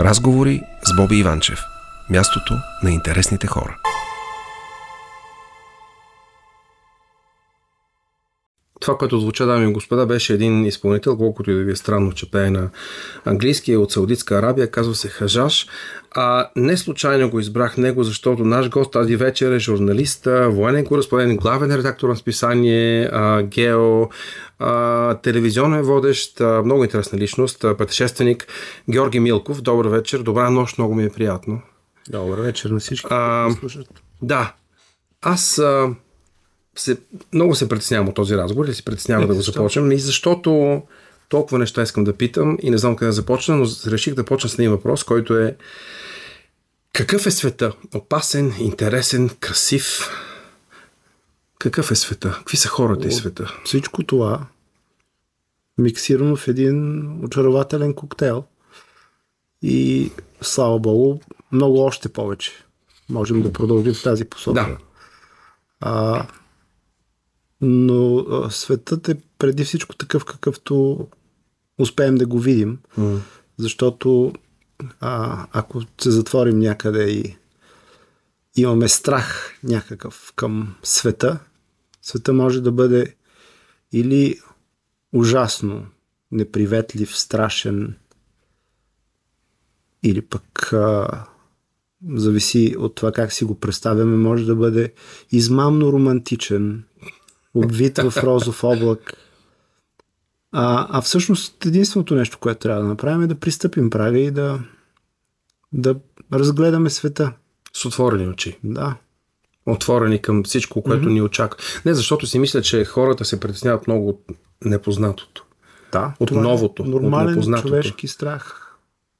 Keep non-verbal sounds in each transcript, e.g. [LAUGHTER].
Разговори с Боби Иванчев. Мястото на интересните хора. Това, което звуча, дами и господа, беше един изпълнител, колкото и да ви е странно, че пее на английски, е от Саудитска Арабия, казва се Хажаш. А не случайно го избрах него, защото наш гост тази вечер е журналист, военен кореспондент, главен редактор на списание Гео, телевизионен водещ, много интересна личност, пътешественик Георги Милков. Добър вечер, добра нощ, много ми е приятно. Добър вечер на всички, а, Да. Аз а, се, много се притеснявам от този разговор или се притеснявам да го започнем, и защото толкова неща искам да питам и не знам къде да започна, но реших да почна с един въпрос, който е какъв е света? Опасен, интересен, красив? Какъв е света? Какви са хората и света? Всичко това миксирано в един очарователен коктейл. И слава Богу, много още повече. Можем да продължим в тази посока. Да. А, но а, светът е преди всичко такъв, какъвто успеем да го видим. Mm. Защото а, ако се затворим някъде и имаме страх някакъв към света, света може да бъде или ужасно неприветлив, страшен, или пък а, зависи от това как си го представяме, може да бъде измамно романтичен, обвит в [LAUGHS] розов облак. А, а всъщност единственото нещо, което трябва да направим е да пристъпим прага и да, да разгледаме света. С отворени очи. Да. Отворени към всичко, което mm-hmm. ни очаква. Не, защото си мисля, че хората се притесняват много от непознатото. Да. От новото. Е нормален от човешки страх.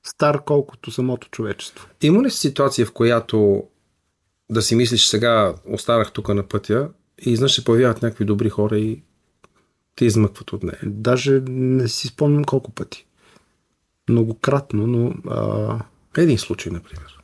Стар колкото самото човечество. Има ли ситуация, в която да си мислиш сега останах тук на пътя и изнъж се появяват някакви добри хора и те измъкват от нея? Даже не си спомням колко пъти. Многократно, но... А... Един случай, например.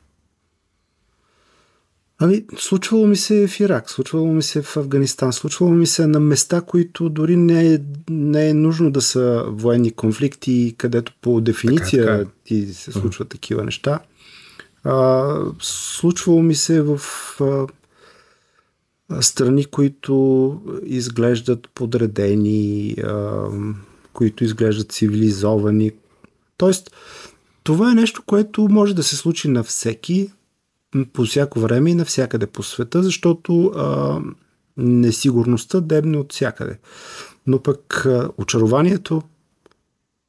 Ами, случвало ми се в Ирак, случвало ми се в Афганистан, случвало ми се на места, които дори не е, не е нужно да са военни конфликти, където по дефиниция така, така. ти се случват такива неща. А, случвало ми се в а, страни, които изглеждат подредени, които изглеждат цивилизовани. Тоест, това е нещо, което може да се случи на всеки, по всяко време и навсякъде по света, защото несигурността дебне от всякъде. Но пък очарованието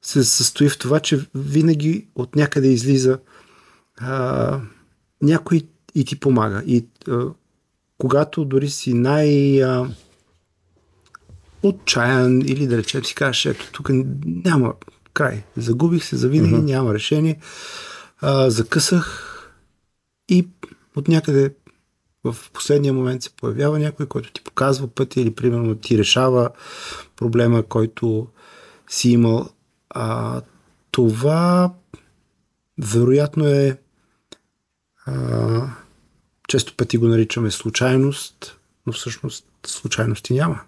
се състои в това, че винаги от някъде излиза а, някой и ти помага. И а, когато дори си най- а, отчаян или да речем си кажеш, ето тук няма край. Загубих се завинаги, uh-huh. няма решение. А, закъсах и от някъде в последния момент се появява някой, който ти показва пътя или примерно ти решава проблема, който си имал. А, това вероятно е а, често пъти го наричаме случайност, но всъщност случайности няма.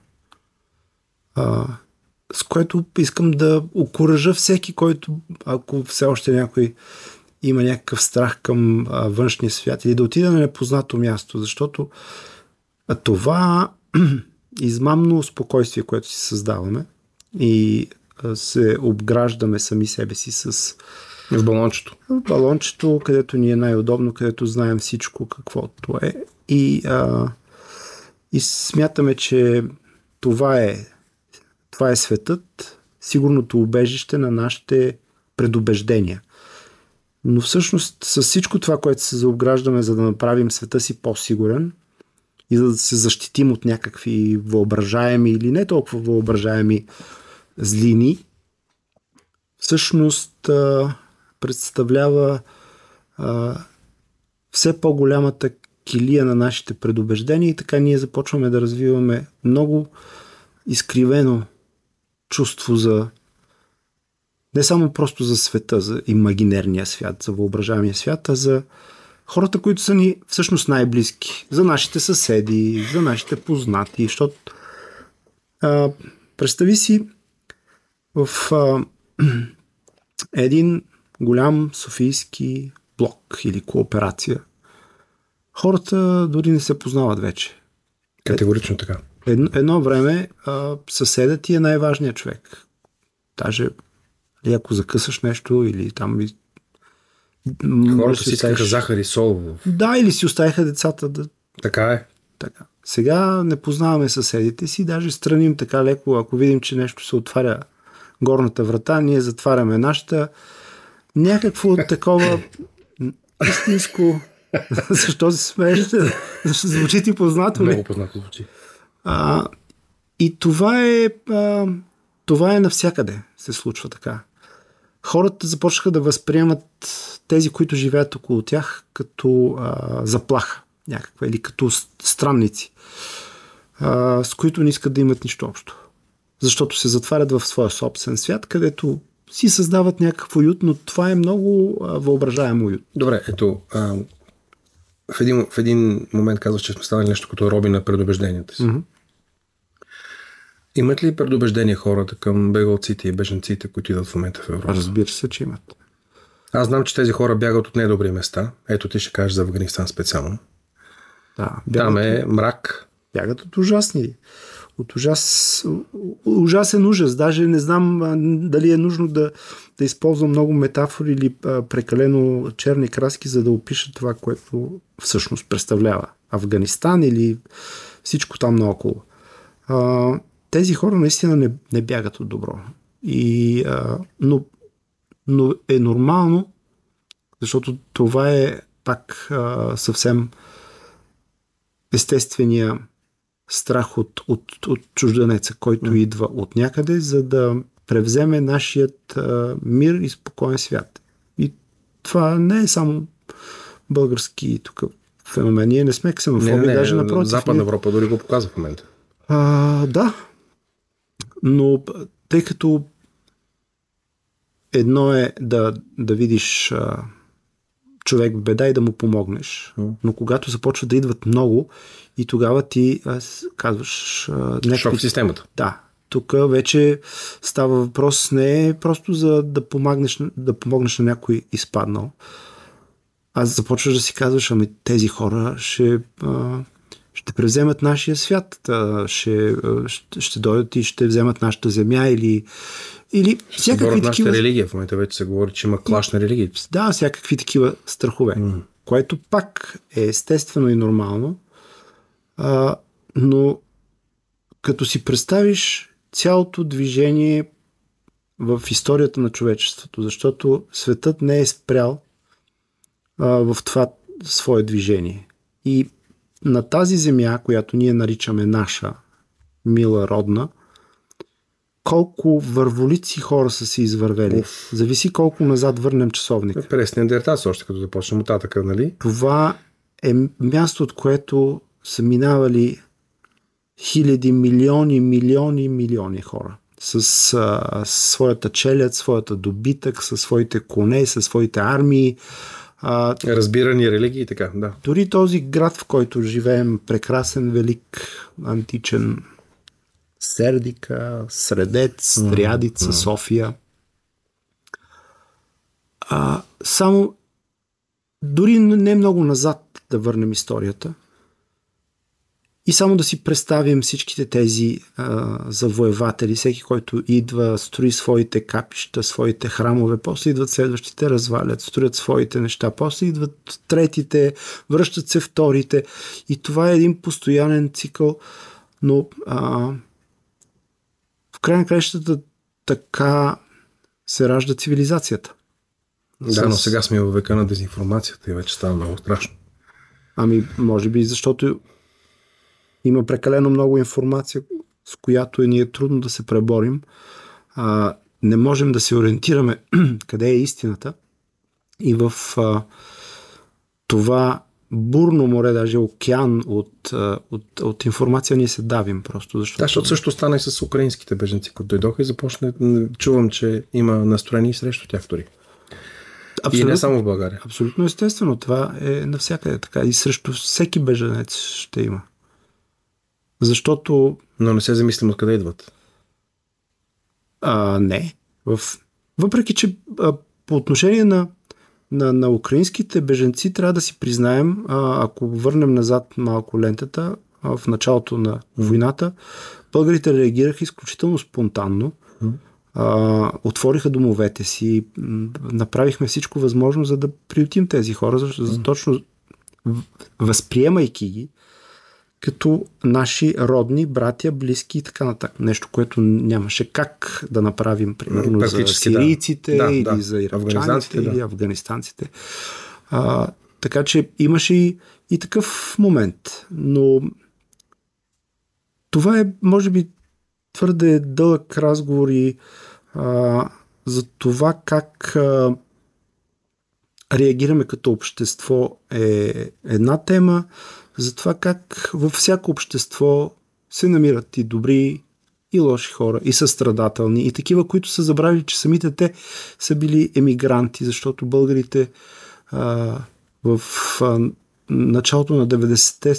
А, с което искам да окоръжа всеки, който, ако все още някой има някакъв страх към а, външния свят или да отида на непознато място, защото а, това [CLEARS THROAT] измамно спокойствие, което си създаваме и а, се обграждаме сами себе си с в балончето. В балончето, където ни е най-удобно, където знаем всичко каквото е. И, а, и смятаме, че това е, това е светът, сигурното убежище на нашите предубеждения. Но всъщност с всичко това, което се заобграждаме, за да направим света си по-сигурен и за да се защитим от някакви въображаеми или не толкова въображаеми злини, всъщност представлява а, все по-голямата килия на нашите предубеждения и така ние започваме да развиваме много изкривено чувство за не само просто за света, за имагинерния свят, за въображаемия свят, а за хората, които са ни всъщност най-близки. За нашите съседи, за нашите познати. Защото а, представи си в а, [CLEARS THROAT] един голям софийски блок или кооперация, хората дори не се познават вече. Категорично така. Едно, едно време а, съседът ти е най-важният човек. Даже ли, нали, ако закъсаш нещо или там и Хората си искаха захар и сол. Да, или си оставиха децата да... Така е. Така. Сега не познаваме съседите си, даже страним така леко, ако видим, че нещо се отваря горната врата, ние затваряме нашата. Някакво такова истинско... Защо се смееш? Звучи ти познато ли? Много познато звучи. А, и това е, а, това е навсякъде се случва така. Хората започнаха да възприемат тези, които живеят около тях, като а, заплаха някаква или като странници, а, с които не искат да имат нищо общо. Защото се затварят в своя собствен свят, където си създават някакъв уют, но това е много а, въображаемо уют. Добре, ето, а, в, един, в един момент казваш, че сме станали нещо като роби на предубежденията си. Mm-hmm. Имат ли предубеждения хората към бегалците и беженците, които идват в момента в Европа? Разбира се, че имат. Аз знам, че тези хора бягат от недобри места. Ето ти ще кажеш за Афганистан специално. Да, бягат, Там е мрак. Бягат от ужасни. От ужас, ужасен ужас. Даже не знам дали е нужно да, да използвам много метафори или прекалено черни краски, за да опиша това, което всъщност представлява Афганистан или всичко там наоколо. А, тези хора наистина не, не бягат от добро. И, а, но, но е нормално, защото това е пак а, съвсем естествения страх от, от, от чужденеца, който mm. идва от някъде, за да превземе нашият а, мир и спокоен свят. И това не е само български тук феномен. Ние не сме ксенофоби, не, не, даже напротив. Западна Европа дори го показва в момента. А, да, но тъй като едно е да, да видиш а, човек в беда и да му помогнеш, но когато започва да идват много и тогава ти а, казваш... А, някакви... Шок системата. Да. Тук вече става въпрос не просто за да помогнеш, да помогнеш на някой изпаднал, а започваш да си казваш, ами тези хора ще... А, ще превземат нашия свят, ще, ще, ще дойдат и ще вземат нашата земя или, или всякакви такива... нашата религия. В момента вече се говори, че има клаш на религия. Да, всякакви такива страхове. Mm. Което пак е естествено и нормално, а, но като си представиш цялото движение в историята на човечеството, защото светът не е спрял а, в това свое движение. И на тази земя, която ние наричаме наша, мила, родна, колко върволици хора са се извървели. Уф. Зависи колко назад върнем часовника. Е, през Неандерталец още като започнем от татъка, нали? Това е място, от което са минавали хиляди, милиони, милиони, милиони хора. С а, своята челят, своята добитък, със своите коне, със своите армии, а, Разбирани религии и така, да. Дори този град, в който живеем, прекрасен, велик, античен, Сердика, Средец, Триадица, mm-hmm. София. А, само дори не много назад да върнем историята – и само да си представим всичките тези а, завоеватели, всеки, който идва, строи своите капища, своите храмове, после идват следващите, развалят, строят своите неща, после идват третите, връщат се вторите. И това е един постоянен цикъл, но а, в край на краищата така се ражда цивилизацията. Да, но сега сме във века на дезинформацията и вече става много страшно. Ами, може би, защото има прекалено много информация, с която е ни е трудно да се преборим. А, не можем да се ориентираме [CLEARS THROAT] къде е истината. И в а, това бурно море, даже океан от, от, от информация ние се давим просто. Защото... Да, защото също стана и с украинските беженци, които дойдоха и започна. Чувам, че има настроение срещу тях дори. Абсолютно, и не само в България. Абсолютно естествено. Това е навсякъде така. И срещу всеки беженец ще има. Защото... Но не се замислим откъде идват. А, не. В... Въпреки, че а, по отношение на, на, на украинските беженци, трябва да си признаем, а, ако върнем назад малко лентата, а, в началото на войната, българите реагираха изключително спонтанно. А, отвориха домовете си, направихме всичко възможно, за да приютим тези хора, защото точно възприемайки ги, като наши родни, братя, близки и така нататък. Нещо, което нямаше как да направим, примерно, за сирийците да. или да. за иракчаните или да. афганистанците. А, така че имаше и, и такъв момент. Но това е, може би, твърде дълъг разговор и а, за това как а, реагираме като общество е една тема, за това как във всяко общество се намират и добри, и лоши хора, и състрадателни, и такива, които са забравили, че самите те са били емигранти, защото българите а, в а, началото на 90-те,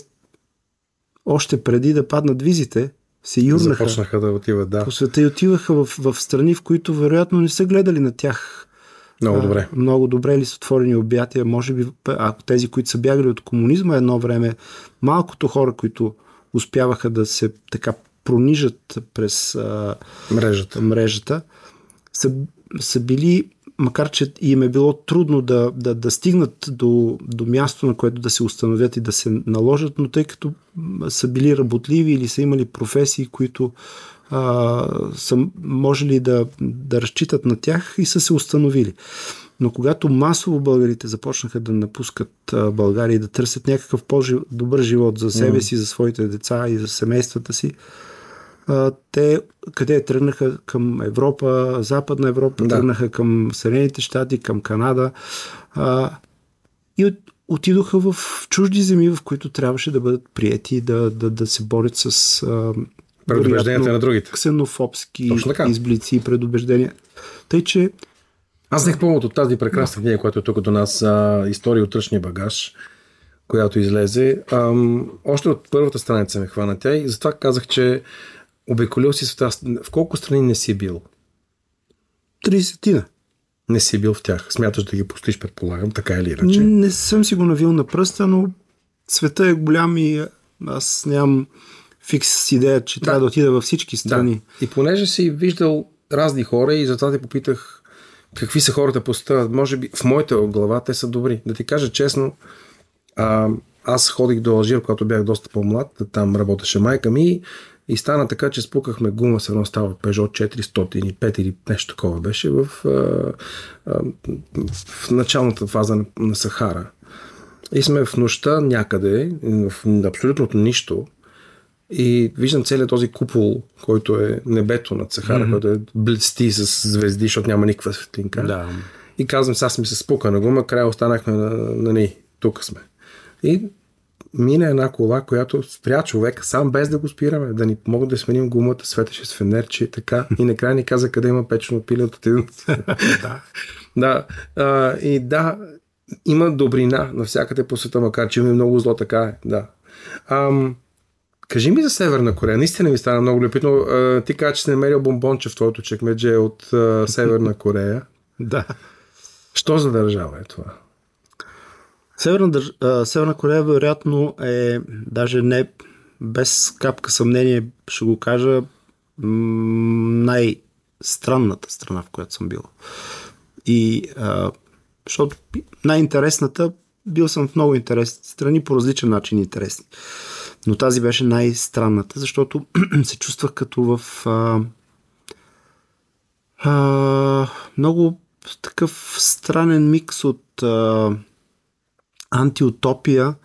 още преди да паднат визите, се юрнаха. Започнаха да отиват, да. По света и отиваха в, в страни, в които вероятно не са гледали на тях много добре. А, много добре ли са отворени обятия. Може би, ако тези, които са бягали от комунизма едно време, малкото хора, които успяваха да се така пронижат през а, мрежата, мрежата са, са били, макар че им е било трудно да, да, да стигнат до, до място, на което да се установят и да се наложат, но тъй като са били работливи или са имали професии, които а, са можели да, да разчитат на тях и са се установили. Но когато масово българите започнаха да напускат България и да търсят някакъв по-добър живот за себе си, за своите деца и за семействата си, те къде тръгнаха към Европа, Западна Европа, да. тръгнаха към Съединените щати, към Канада и отидоха в чужди земи, в които трябваше да бъдат прияти, да, да, да се борят с предубежденията на другите. Ксенофобски изблици предубеждения. Тъй, че аз нех повод от тази прекрасна книга, която е тук до нас, а, История от ръчния багаж, която излезе. Ам, още от първата страница ме хвана тя и затова казах, че обиколил си света. В колко страни не си бил? 30 Не си бил в тях. Смяташ да ги постиш, предполагам, така или иначе? Не съм си го навил на пръста, но света е голям и аз нямам фикс с идея, че да. трябва да отида във всички страни. Да. И понеже си виждал разни хора и затова те попитах какви са хората по света, може би в моята глава те са добри. Да ти кажа честно, а, аз ходих до Алжир, когато бях доста по-млад, там работеше майка ми и стана така, че спукахме гума с едно става Peugeot 405 или нещо такова беше в, а, а, в началната фаза на, на Сахара. И сме в нощта някъде, в абсолютното нищо, и виждам целият този купол, който е небето над Сахара, mm-hmm. който е блести с звезди, защото няма никаква светлинка. Да. И казвам, сега ми се спука на гума, край останахме на, на, на тук сме. И мина една кола, която спря човек, сам без да го спираме, да ни помогат да сменим гумата, светеше с фенерче и така. И накрая ни каза къде има печено пиле от един. [LAUGHS] да. да. А, и да, има добрина навсякъде по света, макар че има много зло, така е. Да. Ам, Кажи ми за Северна Корея. Наистина ми стана много любопитно. Ти каза, че си намерил бомбонче в твоето чекмедже от Северна Корея. [LAUGHS] да. Що за държава е това? Северна, държ... Северна Корея вероятно е даже не без капка съмнение ще го кажа най-странната страна, в която съм бил. И а, защото най-интересната бил съм в много интересни страни по различен начин интересни. Но тази беше най-странната, защото [CLEARS THROAT] се чувствах като в а, а, много такъв странен микс от а, антиутопия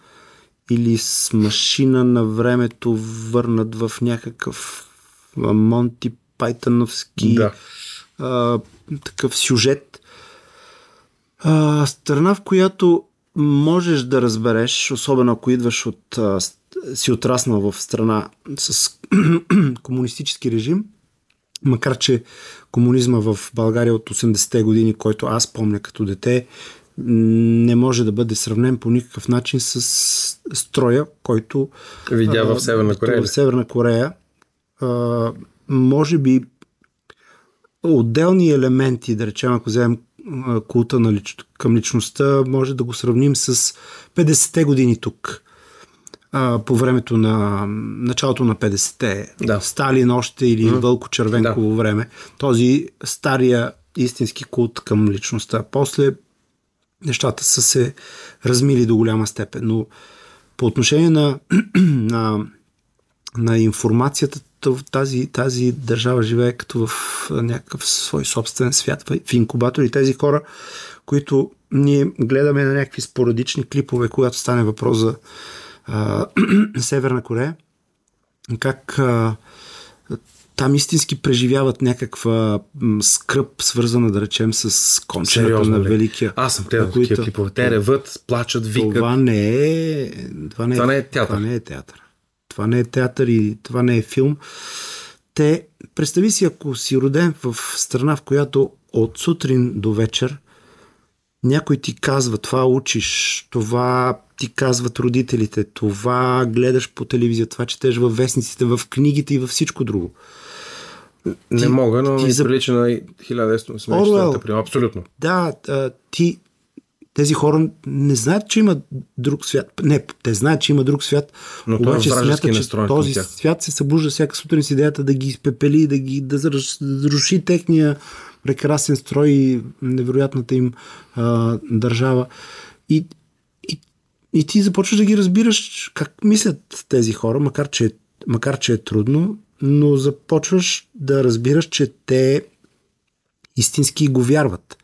или с машина на времето върнат в някакъв Монти Пайтановски да. а, такъв сюжет. А, страна, в която можеш да разбереш, особено ако идваш от си отраснал в страна с [CLEARS THROAT] комунистически режим, макар че комунизма в България от 80-те години, който аз помня като дете, не може да бъде сравнен по никакъв начин с строя, който видя в Северна Корея. В Северна Корея. А, може би отделни елементи, да речем, ако вземем култа на лич... към личността може да го сравним с 50-те години тук. А, по времето на началото на 50-те. Да. Сталин още или mm. Вълко Червенково да. време. Този стария истински култ към личността. После нещата са се размили до голяма степен. Но по отношение на, [CLEARS THROAT] на, на информацията, тази, тази държава живее като в някакъв свой собствен свят, в инкубатори. Тези хора, които ние гледаме на някакви спорадични клипове, когато стане въпрос за а, [CLEARS THROAT] Северна Корея, как а, там истински преживяват някаква скръп, свързана, да речем, с кончерата на Великия. Аз съм гледал такива клипове. Те реват, плачат, викат. Това не е, това не е, това не е театър. Това не е театър. Това не е театър и това не е филм. Те, представи си, ако си роден в страна, в която от сутрин до вечер някой ти казва, това учиш, това ти казват родителите, това гледаш по телевизия, това четеш във вестниците, в книгите и във всичко друго. Не ти, мога, но ти ми за... прилича на 1984 Абсолютно. Да, ти тези хора не знаят, че има друг свят. Не, те знаят, че има друг свят, но обаче смятат, че този свят се събужда всяка сутрин с идеята да ги изпепели, да ги да разруши техния прекрасен строй и невероятната им а, държава. И, и, и ти започваш да ги разбираш как мислят тези хора, макар че, макар че е трудно, но започваш да разбираш, че те истински го вярват.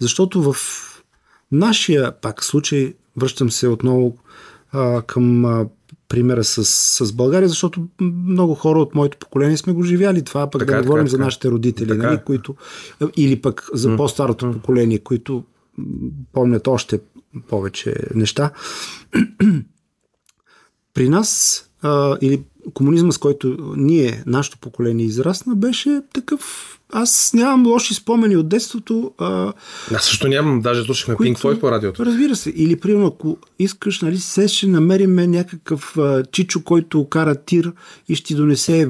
Защото в нашия пак случай, връщам се отново а, към а, примера с, с България, защото много хора от моето поколение сме го живяли. Това пък така, да не говорим така, за нашите родители, така. нали, които, или пък за по-старото поколение, които помнят още повече неща. [CLEARS THROAT] При нас а, или комунизма, с който ние, нашето поколение израсна, беше такъв аз нямам лоши спомени от детството. А, Аз също нямам, даже слушахме които, Pink Floyd по радиото. Разбира се. Или, примерно, ако искаш, нали, се ще намерим някакъв а, чичо, който кара тир и ще ти донесе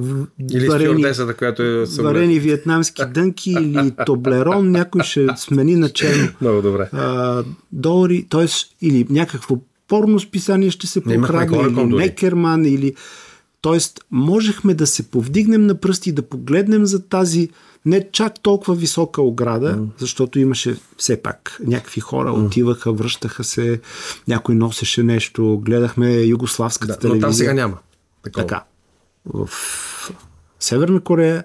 или варени, която е варени виетнамски дънки или [LAUGHS] тоблерон, някой ще смени на черно. Много добре. А, долари, т.е. или някакво порно списание ще се покраде, или Некерман, или... Тоест, можехме да се повдигнем на пръсти и да погледнем за тази не чак толкова висока ограда, mm. защото имаше все пак някакви хора mm. отиваха, връщаха се, някой носеше нещо, гледахме югославската да, телевизия. Но там сега няма. Такова. Така. В Северна Корея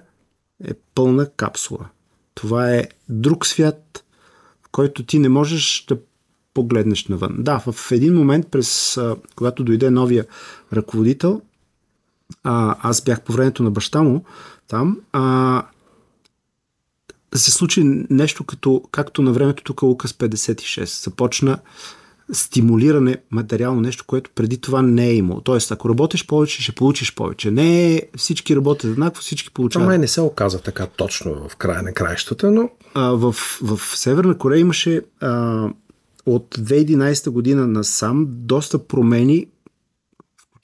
е пълна капсула. Това е друг свят, в който ти не можеш да погледнеш навън. Да, в един момент, през, когато дойде новия ръководител, а, аз бях по времето на баща му там, а, се случи нещо като, както на времето тук Лукас 56. Започна стимулиране материално нещо, което преди това не е имало. Тоест, ако работиш повече, ще получиш повече. Не всички работят еднакво, всички получават. Това не се оказа така точно в края на краищата, но... А, в, в Северна Корея имаше а, от 2011 година насам доста промени,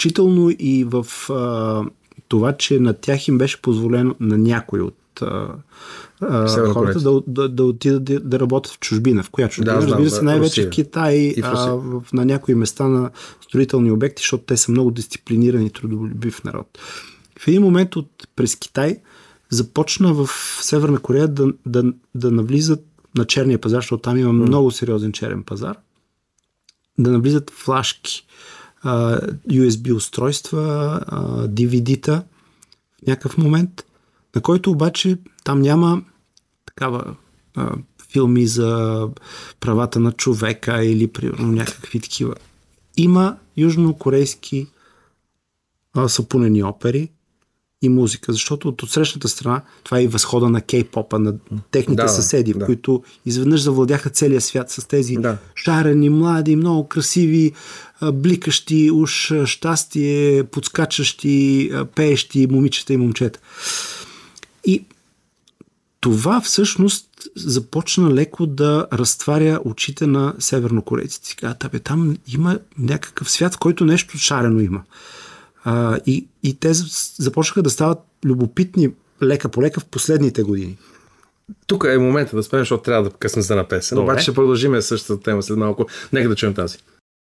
включително и в а, това, че на тях им беше позволено на някой от а, хората да, да, да отидат да, да работят в чужбина. В коя чужбина? Да, Разбира се, най-вече в Китай, и в а, в, на някои места на строителни обекти, защото те са много дисциплинирани и трудолюбив народ. В един момент от, през Китай започна в Северна Корея да, да, да навлизат на черния пазар, защото там има много сериозен черен пазар, да навлизат флашки, USB устройства, DVD-та в някакъв момент, на който обаче там няма такава филми за правата на човека или примерно някакви такива. Има южнокорейски а, сапунени опери и музика, защото от отсрещната страна това е и възхода на кей-попа, на техните да, съседи, да. които изведнъж завладяха целия свят с тези да. шарени, млади, много красиви, бликащи, уж щастие, подскачащи, пеещи момичета и момчета. И това всъщност започна леко да разтваря очите на севернокорейците. Казват, там има някакъв свят, в който нещо шарено има. А, и, и те започнаха да стават любопитни лека по лека в последните години. тук е момента да спрем, защото трябва да късне за на песен. Добре. Обаче ще продължим същата тема след малко. Нека да чуем тази.